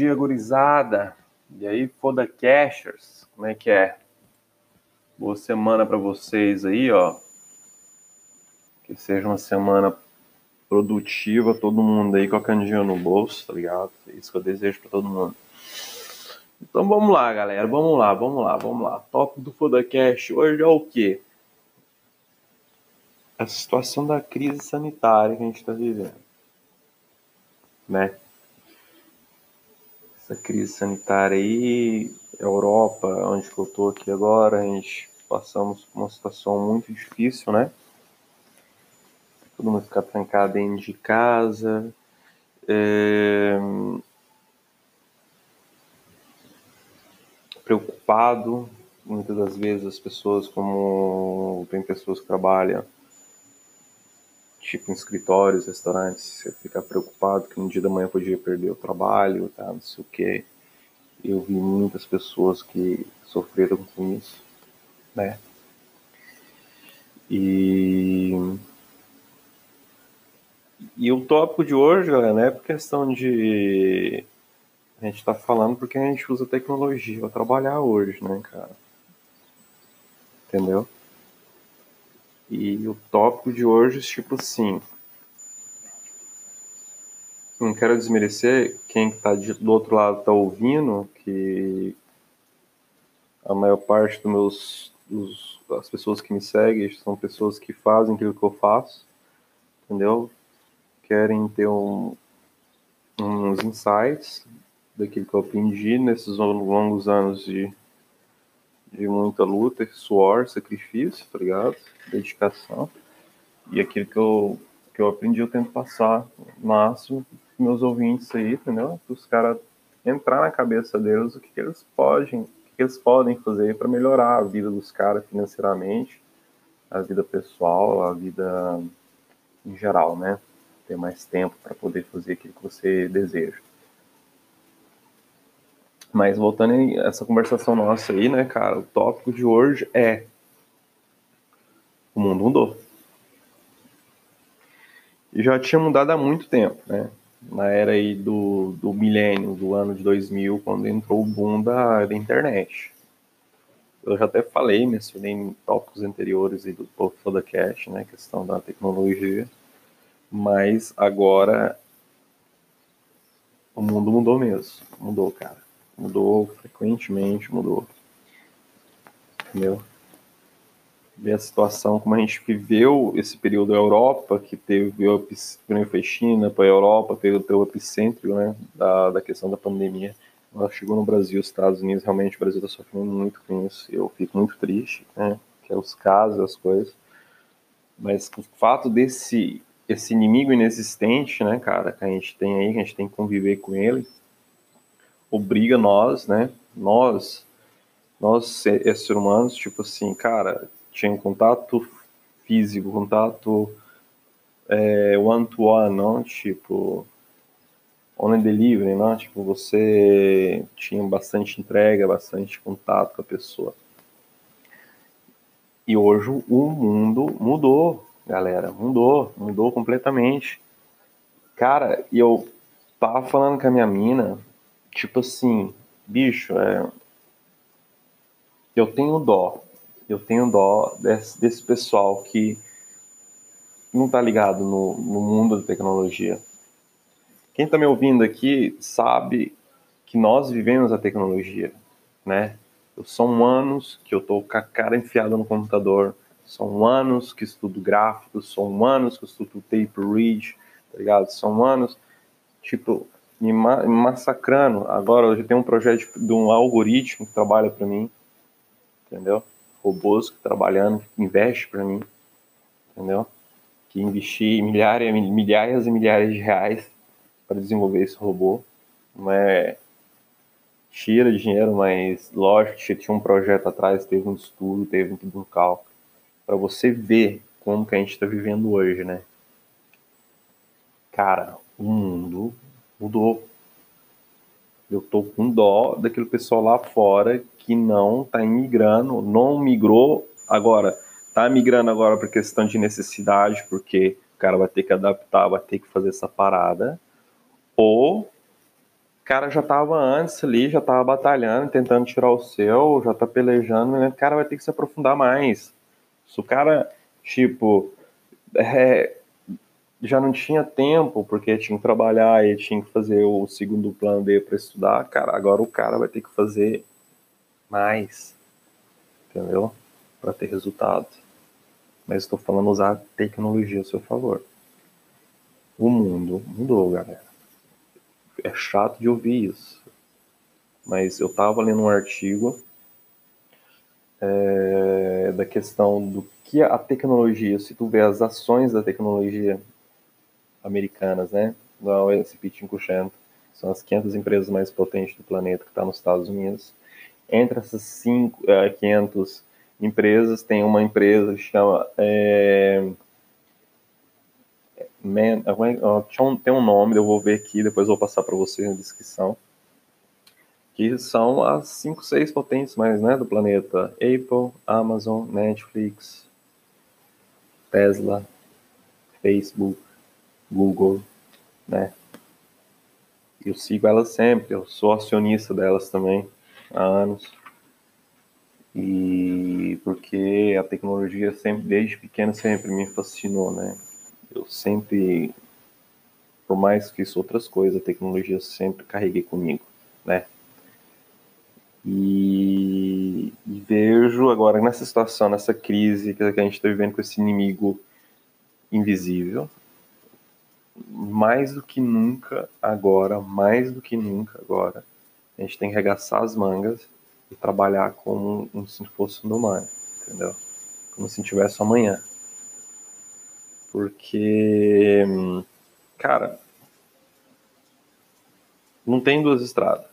dia, gurizada. E aí, foda cashers, como é que é? Boa semana para vocês aí, ó. Que seja uma semana produtiva, todo mundo aí com a canjinha no bolso, tá ligado? É isso que eu desejo para todo mundo. Então vamos lá, galera, vamos lá, vamos lá, vamos lá. Top do Foda Cash hoje é o quê? A situação da crise sanitária que a gente está vivendo, né? Essa crise sanitária aí, Europa, onde eu tô aqui agora, a gente passamos por uma situação muito difícil, né? Todo mundo ficar trancado dentro de casa. É... Preocupado, muitas das vezes as pessoas, como tem pessoas que trabalham tipo em escritórios, restaurantes, você fica preocupado que no dia da manhã podia perder o trabalho, tá, não sei o que. Eu vi muitas pessoas que sofreram com isso, né? E e o tópico de hoje, galera, não é por questão de a gente tá falando porque a gente usa tecnologia para trabalhar hoje, né, cara? Entendeu? E o tópico de hoje, tipo assim. Não quero desmerecer quem está do outro lado está ouvindo, que a maior parte dos meus as pessoas que me seguem são pessoas que fazem aquilo que eu faço, entendeu? Querem ter um, uns insights daquilo que eu aprendi nesses longos anos de de muita luta, suor, sacrifício, tá ligado? Dedicação. E aquilo que eu, que eu aprendi eu tento passar o máximo pros meus ouvintes aí, entendeu? Para os caras entrar na cabeça deles o que, que eles podem, o que, que eles podem fazer para melhorar a vida dos caras financeiramente, a vida pessoal, a vida em geral, né? Ter mais tempo para poder fazer aquilo que você deseja. Mas voltando a essa conversação nossa aí, né, cara, o tópico de hoje é o mundo mudou. E já tinha mudado há muito tempo, né? Na era aí do, do milênio, do ano de 2000, quando entrou o boom da, da internet. Eu já até falei, mencionei em tópicos anteriores aí do Povo Cash, né? Questão da tecnologia. Mas agora o mundo mudou mesmo. Mudou, cara mudou frequentemente, mudou. Entendeu? Ver a situação, como a gente viveu esse período da Europa, que teve o primeiro foi China, para a Europa, teve, teve o epicentro né, da, da questão da pandemia. Ela chegou no Brasil, Estados Unidos, realmente o Brasil está sofrendo muito com isso. Eu fico muito triste, né? Que é os casos, as coisas. Mas o fato desse esse inimigo inexistente, né, cara, que a gente tem aí, que a gente tem que conviver com ele, obriga nós, né? Nós, nós seres humanos, tipo assim, cara, tinha um contato físico, contato é, one to one, não? Tipo, online delivery, não? Tipo, você tinha bastante entrega, bastante contato com a pessoa. E hoje o mundo mudou, galera, mudou, mudou completamente. Cara, eu tava falando com a minha mina, tipo assim, bicho, é, eu tenho dó, eu tenho dó desse, desse pessoal que não tá ligado no, no mundo da tecnologia. Quem tá me ouvindo aqui sabe que nós vivemos a tecnologia, né? Eu são anos que eu tô com a cara enfiada no computador, são anos que estudo gráficos, são anos que estudo tape read, tá ligado? São anos, tipo, me, ma massacrando. Agora eu tenho um projeto de um algoritmo que trabalha para mim, entendeu? Robôs que trabalhando, que investe para mim, entendeu? Que investi milhares, milhares e milhares de reais para desenvolver esse robô. Não é tira dinheiro, mas lógico que tinha um projeto atrás, teve um estudo, teve um cálculo para você ver como que a gente está vivendo hoje, né? Cara, o mundo mudou. Eu tô com dó daquele pessoal lá fora que não tá imigrando, não migrou agora, tá migrando agora por questão de necessidade, porque o cara vai ter que adaptar, vai ter que fazer essa parada, ou cara já tava antes ali, já tava batalhando, tentando tirar o seu, já tá pelejando, né? O cara vai ter que se aprofundar mais. Se o cara, tipo, é, já não tinha tempo, porque tinha que trabalhar e tinha que fazer o segundo plano dele para estudar, cara, agora o cara vai ter que fazer mais, entendeu? Para ter resultado. Mas estou falando usar tecnologia a seu favor. O mundo mudou, galera. É chato de ouvir isso. Mas eu estava lendo um artigo é, da questão do que a tecnologia, se tu vê as ações da tecnologia americanas, né, da S&P 500, são as 500 empresas mais potentes do planeta que está nos Estados Unidos. Entre essas cinco, uh, é, 500 empresas, tem uma empresa que chama é, Man, tem um nome, eu vou ver aqui, depois vou passar para vocês na descrição. Que são as 5, 6 potentes mais né, do planeta: Apple, Amazon, Netflix, Tesla, Facebook, Google, né? Eu sigo elas sempre, eu sou acionista delas também há anos. E porque a tecnologia sempre, desde pequeno, sempre me fascinou, né? Eu sempre, por mais que isso outras coisas, a tecnologia sempre carreguei comigo, né? E, e, vejo agora nessa situação, nessa crise que a gente está vivendo com esse inimigo invisível, mais do que nunca agora, mais do que nunca agora, a gente tem que arregaçar as mangas e trabalhar como, como se fosse no mar, entendeu? Como se tivesse amanhã. Porque, cara, não tem duas estradas.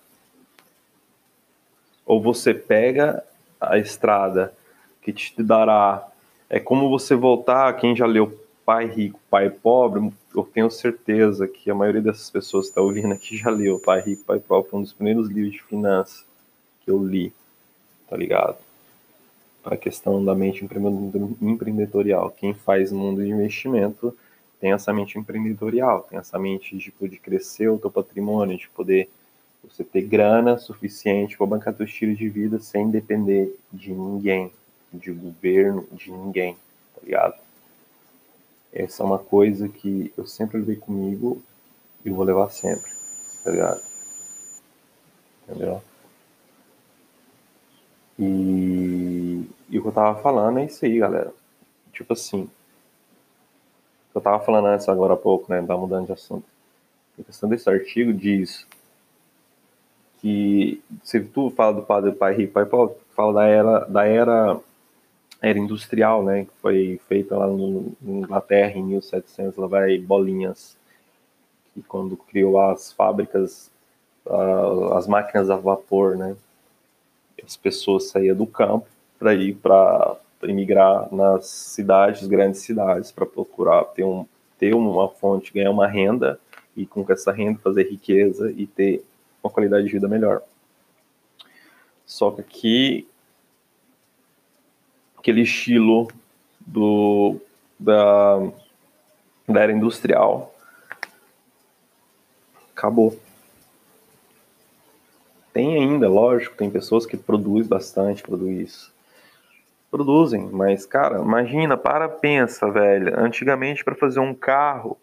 Ou você pega a estrada que te dará. É como você voltar, quem já leu Pai Rico, Pai Pobre, eu tenho certeza que a maioria dessas pessoas que está ouvindo aqui já leu Pai Rico, Pai Pobre, foi um dos primeiros livros de finanças que eu li, tá ligado? A questão da mente empreendedorial. Quem faz mundo de investimento tem essa mente empreendedorial, tem essa mente tipo, de crescer o teu patrimônio, de poder você ter grana suficiente para bancar teu estilo de vida sem depender de ninguém, de governo, de ninguém, tá ligado? Essa é uma coisa que eu sempre levei comigo e vou levar sempre, tá ligado? Entendeu? E, e o que eu tava falando é isso aí, galera. Tipo assim, eu tava falando antes agora há pouco, né? Tá mudando de assunto. A questão desse artigo diz que se tu fala do padre pai rico, pai pobre, fala da era da era era industrial, né, que foi feita lá no, na Inglaterra em 1700, lá vai bolinhas, que quando criou as fábricas, uh, as máquinas a vapor, né, as pessoas saíam do campo para ir para emigrar nas cidades, grandes cidades, para procurar ter, um, ter uma fonte, ganhar uma renda e com essa renda fazer riqueza e ter uma qualidade de vida melhor. Só que aqui aquele estilo do, da, da era industrial acabou. Tem ainda, lógico, tem pessoas que produzem bastante, produzem produzem, mas cara, imagina, para, pensa, velho. Antigamente para fazer um carro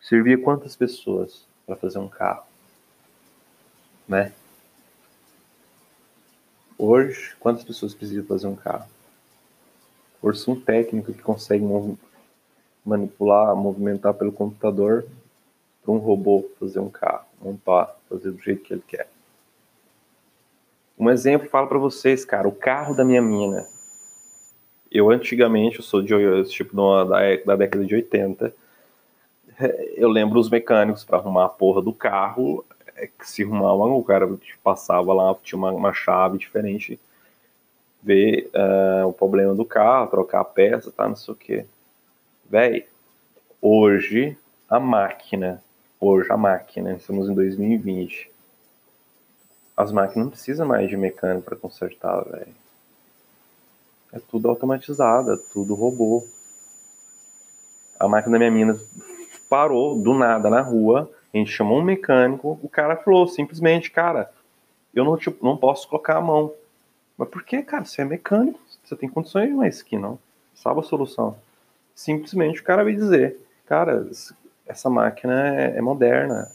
servia quantas pessoas para fazer um carro, né? Hoje, quantas pessoas precisam fazer um carro? Força um técnico que consegue manipular, movimentar pelo computador para um robô fazer um carro, montar, fazer do jeito que ele quer. Um exemplo, falo para vocês, cara, o carro da minha mina. Eu antigamente, eu sou de tipo da, da década de 80, eu lembro os mecânicos para arrumar a porra do carro, é que se arrumava, o cara passava lá, tinha uma, uma chave diferente, ver uh, o problema do carro, trocar a peça, tá, não sei o que. Véi, hoje a máquina, hoje a máquina, estamos em 2020, as máquinas não precisam mais de mecânico para consertar, velho. É tudo automatizado, é tudo robô. A máquina da minha mina parou do nada na rua, A gente chamou um mecânico, o cara falou simplesmente, cara, eu não, não posso colocar a mão. Mas por que, cara? Você é mecânico, você tem condições, mas que não. Sabe a solução. Simplesmente o cara veio dizer, cara, essa máquina é, é moderna.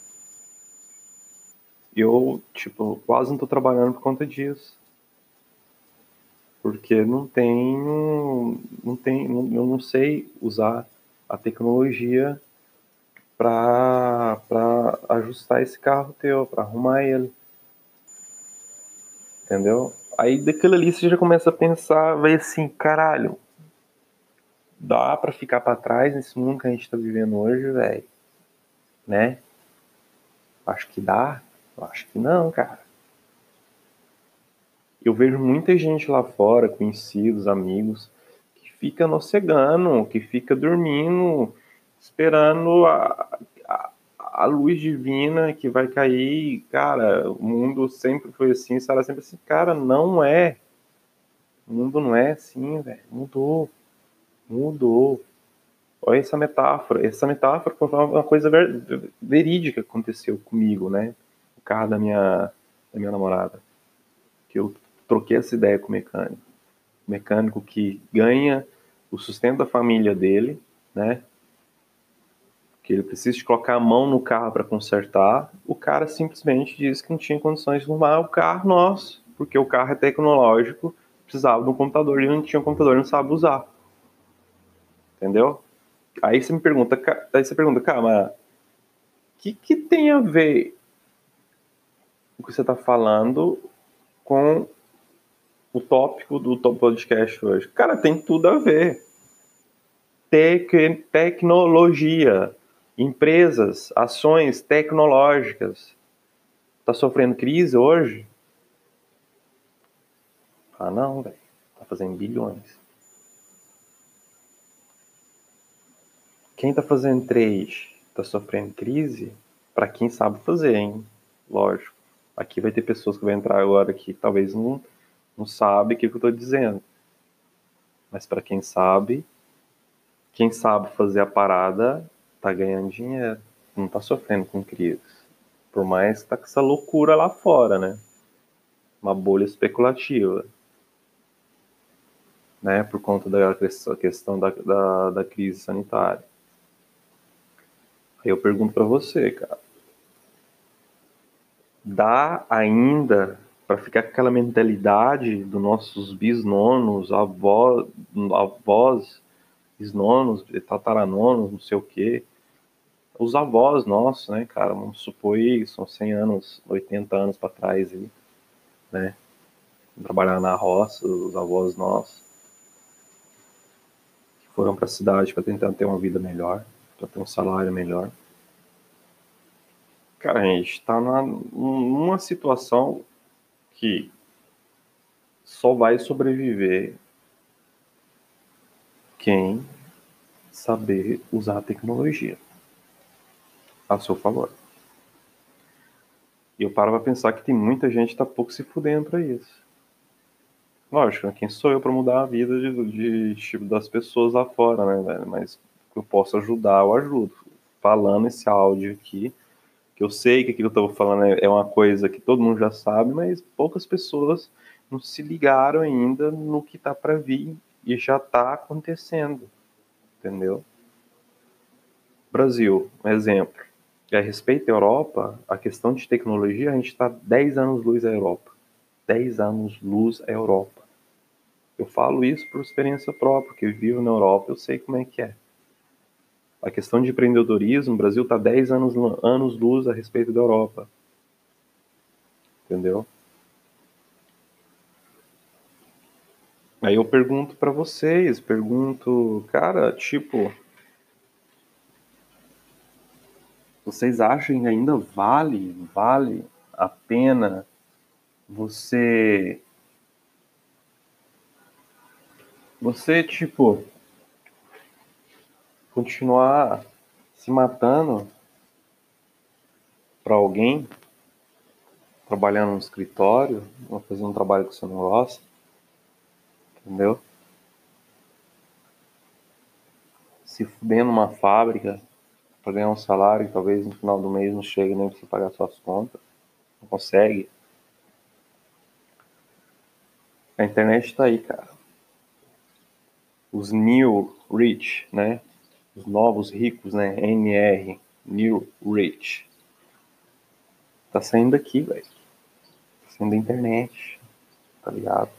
Eu, tipo, quase não tô trabalhando por conta disso porque não tenho, não tem, eu não sei usar a tecnologia para ajustar esse carro teu, para arrumar ele. Entendeu? Aí daquilo ali você já começa a pensar, vai assim, caralho, dá para ficar para trás nesse mundo que a gente tá vivendo hoje, velho? Né? Acho que dá. Acho que não, cara eu vejo muita gente lá fora, conhecidos, amigos, que fica nocegando, que fica dormindo, esperando a, a, a, luz divina que vai cair. Cara, o mundo sempre foi assim, será sempre assim. Cara, não é. O mundo não é assim, velho. Mudou. Mudou. Olha essa metáfora. Essa metáfora foi uma coisa ver, verídica que aconteceu comigo, né? O carro da minha, da minha namorada. Que eu troquei essa ideia com o mecânico. O mecânico que ganha o sustento da família dele, né? Que ele precisa de colocar a mão no carro para consertar. O cara simplesmente disse que não tinha condições de arrumar o carro nosso, porque o carro é tecnológico, precisava de um computador e não tinha um computador, não sabe usar. Entendeu? Aí você me pergunta, aí você pergunta, cara, mas o que, que tem a ver o que você está falando com o tópico do podcast hoje. Cara, tem tudo a ver. Tec tecnologia, empresas, ações tecnológicas. Tá sofrendo crise hoje? Ah, não, velho. Tá fazendo bilhões. Quem tá fazendo trade tá sofrendo crise? Para quem sabe fazer, hein? Lógico. Aqui vai ter pessoas que vão entrar agora que talvez não não sabe o que, eu estou dizendo. Mas para quem sabe, quem sabe fazer a parada tá ganhando dinheiro, não tá sofrendo com crise. Por mais que tá com essa loucura lá fora, né? Uma bolha especulativa. Né? Por conta da questão da, da, da crise sanitária. Aí eu pergunto para você, cara. Dá ainda para ficar com aquela mentalidade dos nossos bisnonos, avós, avós bisnonos, tataranonos, não sei o quê. Os avós nossos, né, cara, vamos supor são 100 anos, 80 anos para trás aí, né? Trabalhar na roça, os avós nossos foram para a cidade para tentar ter uma vida melhor, para ter um salário melhor. Cara, a gente está numa situação que só vai sobreviver quem saber usar a tecnologia a seu favor. E eu paro pra pensar que tem muita gente que tá pouco se fudendo pra isso. Lógico, né? quem sou eu para mudar a vida de, de, tipo, das pessoas lá fora, né, velho? Mas eu posso ajudar, eu ajudo. Falando esse áudio aqui, que eu sei que aquilo que eu estou falando é, é uma coisa que todo mundo já sabe, mas poucas pessoas não se ligaram ainda no que está para vir e já está acontecendo, entendeu? Brasil, um exemplo. E a respeito da Europa, a questão de tecnologia, a gente está 10 anos luz à Europa. 10 anos luz à Europa. Eu falo isso por experiência própria, eu vivo na Europa, eu sei como é que é. A questão de empreendedorismo, o Brasil está 10 anos, anos luz a respeito da Europa. Entendeu? Aí eu pergunto para vocês, pergunto, cara, tipo, vocês acham que ainda vale, vale a pena você você tipo continuar se matando para alguém, trabalhando no escritório, ou fazendo um trabalho que você não gosta, entendeu? Se fuder numa fábrica, para ganhar um salário e talvez no final do mês não chegue nem para você pagar suas contas. Não consegue. A internet está aí, cara. Os new rich, né? Os novos ricos, né? NR, new rich. Tá saindo daqui, velho. Tá saindo da internet. Tá ligado?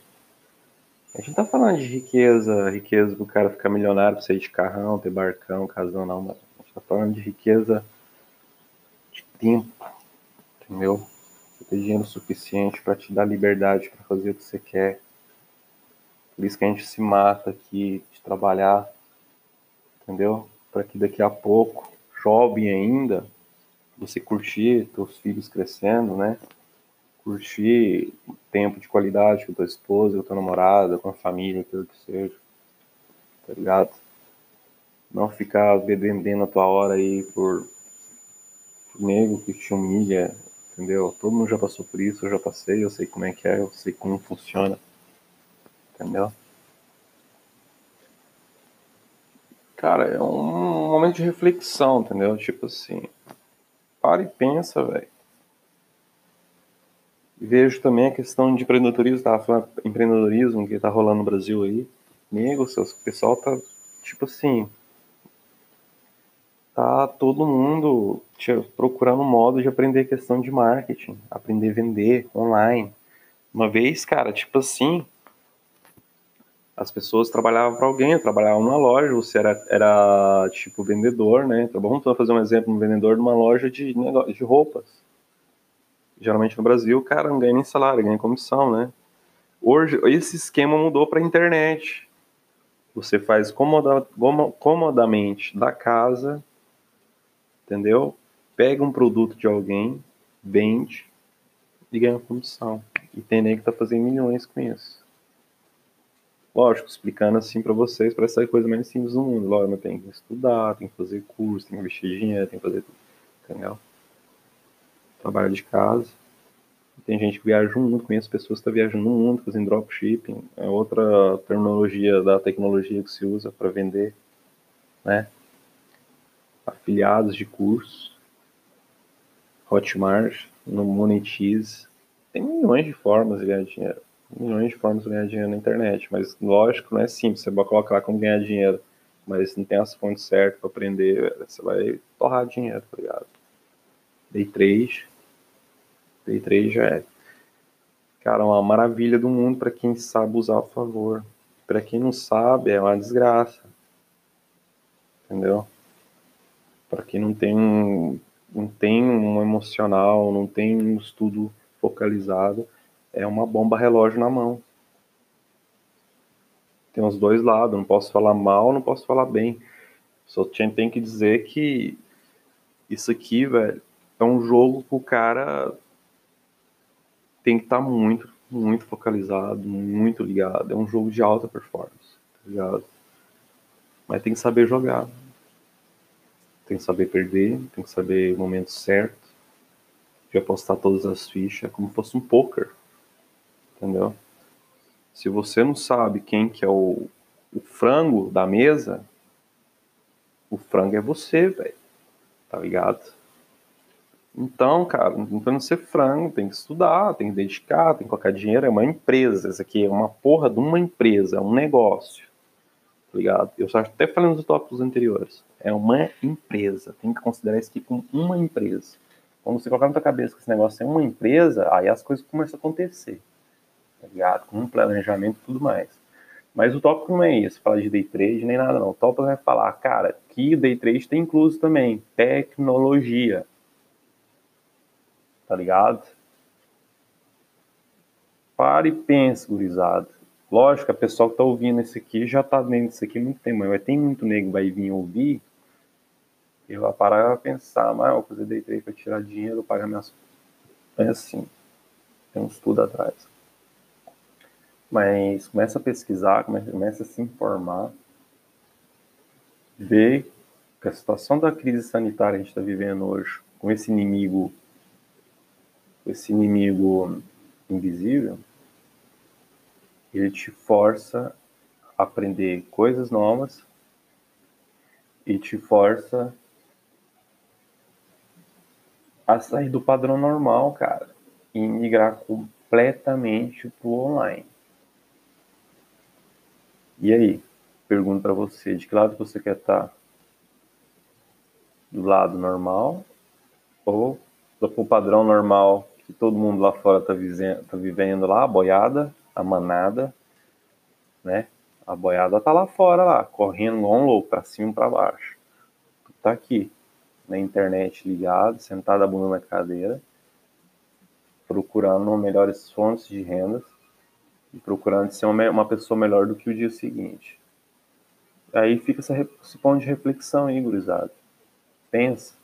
A gente tá falando de riqueza, riqueza pro cara ficar milionário, pra sair de carrão, ter barcão, casão, não, mas a gente tá falando de riqueza de tempo, entendeu? Você ter dinheiro suficiente para te dar liberdade para fazer o que você quer. Por isso que a gente se mata aqui de trabalhar, entendeu? Para que daqui a pouco, jovem ainda, você curtir teus filhos crescendo, né? curtir tempo de qualidade com tua esposa, com tua namorada, com a família, aquilo que seja. Tá ligado? Não ficar vendendo a tua hora aí por, por nego que te humilha, entendeu? Todo mundo já passou por isso, eu já passei, eu sei como é que é, eu sei como funciona. Entendeu? Cara, é um momento de reflexão, entendeu? Tipo assim, para e pensa, velho vejo também a questão de empreendedorismo, tava falando empreendedorismo que tá rolando no Brasil aí. Nego, o pessoal tá, tipo assim, tá todo mundo procurando modo de aprender questão de marketing, aprender a vender online. Uma vez, cara, tipo assim, as pessoas trabalhavam para alguém, trabalhavam numa loja, você era, era tipo vendedor, né? Então, vamos fazer um exemplo, um vendedor de uma loja de, de roupas geralmente no Brasil, o cara não ganha nem salário, ganha comissão, né? Hoje, esse esquema mudou para a internet. Você faz comoda, comodamente da casa, entendeu? Pega um produto de alguém, vende e ganha comissão. E tem nem que tá fazendo milhões com isso. Lógico, explicando assim para vocês, para essa coisa mais simples do mundo. Lógico, tem que estudar, tem que fazer curso, tem que investir dinheiro, tem que fazer tudo. Entendeu? trabalho de casa. Tem gente que viaja no mundo, conheço pessoas que estão tá viajando no mundo, fazendo dropshipping. É outra terminologia da tecnologia que se usa para vender, né? Afiliados de cursos, Hotmart, no Monetize. Tem milhões de formas de ganhar dinheiro. Milhões de formas de ganhar dinheiro na internet. Mas, lógico, não é simples. Você vai colocar lá como ganhar dinheiro. Mas não tem as fontes certas para aprender. Você vai torrar dinheiro, tá ligado? Day 3, Day 3 já é, cara, uma maravilha do mundo para quem sabe usar a favor. Para quem não sabe, é uma desgraça. Entendeu? Para quem não tem um, não tem um emocional, não tem um estudo focalizado, é uma bomba relógio na mão. Tem os dois lados, não posso falar mal, não posso falar bem. Só tem que dizer que isso aqui, velho, é um jogo que o cara tem que estar tá muito, muito focalizado, muito ligado. É um jogo de alta performance, tá ligado? Mas tem que saber jogar. Tem que saber perder, tem que saber o momento certo de apostar todas as fichas, como se fosse um poker. Entendeu? Se você não sabe quem que é o, o frango da mesa, o frango é você, velho. Tá ligado? Então, cara, não tem que ser frango, tem que estudar, tem que dedicar, tem que colocar dinheiro. É uma empresa, isso aqui é uma porra de uma empresa, é um negócio. Ligado? Eu só até falando dos tópicos anteriores. É uma empresa, tem que considerar isso aqui como uma empresa. Quando você colocar na tua cabeça que esse negócio é uma empresa, aí as coisas começam a acontecer. Tá ligado? Com um planejamento e tudo mais. Mas o tópico não é isso, falar de day trade nem nada não. O tópico vai falar, cara, que day trade tem incluso também tecnologia tá ligado? Pare e pense, gurizada. Lógico, a pessoa que tá ouvindo isso aqui já tá vendo isso aqui há muito tempo, mas tem muito nego vai vir ouvir e vai parar pra pensar, mas eu fazer day trade pra tirar dinheiro, pagar minhas... É assim, tem um estudo atrás. Mas começa a pesquisar, começa a se informar, ver que a situação da crise sanitária que a gente está vivendo hoje, com esse inimigo esse inimigo invisível, ele te força a aprender coisas novas e te força a sair do padrão normal, cara, e migrar completamente pro online. E aí? Pergunto para você, de que lado você quer estar? Tá? Do lado normal ou do padrão normal que todo mundo lá fora tá, tá vivendo lá, boiada, a manada, né? A boiada tá lá fora, lá, correndo igual um louco, pra cima e pra baixo. Tu tá aqui, na internet ligado, sentado a bunda na cadeira, procurando melhores fontes de rendas e procurando ser uma, uma pessoa melhor do que o dia seguinte. Aí fica essa, esse ponto de reflexão aí, gurizada. Pensa,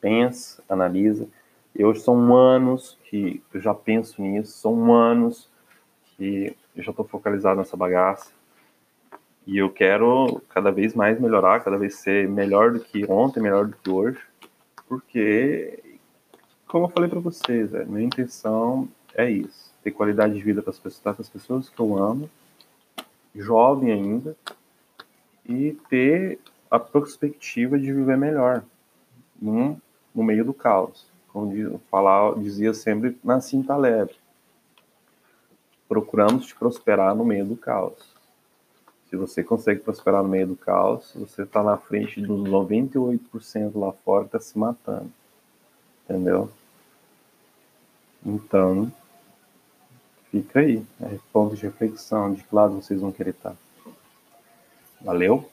pensa, analisa. Eu são anos que eu já penso nisso, são anos que eu já estou focalizado nessa bagaça. E eu quero cada vez mais melhorar, cada vez ser melhor do que ontem, melhor do que hoje. Porque, como eu falei para vocês, é, minha intenção é isso: ter qualidade de vida para as pessoas, com as pessoas que eu amo, jovem ainda, e ter a perspectiva de viver melhor num, no meio do caos. Como falar, dizia sempre Nassim Taleb, procuramos te prosperar no meio do caos. Se você consegue prosperar no meio do caos, você está na frente dos 98% lá fora que está se matando. Entendeu? Então, fica aí. É ponto de reflexão de que lado vocês vão querer estar. Valeu?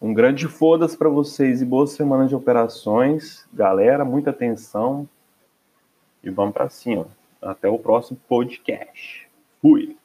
Um grande foda-se para vocês e boa semana de operações. Galera, muita atenção. E vamos para cima. Até o próximo podcast. Fui.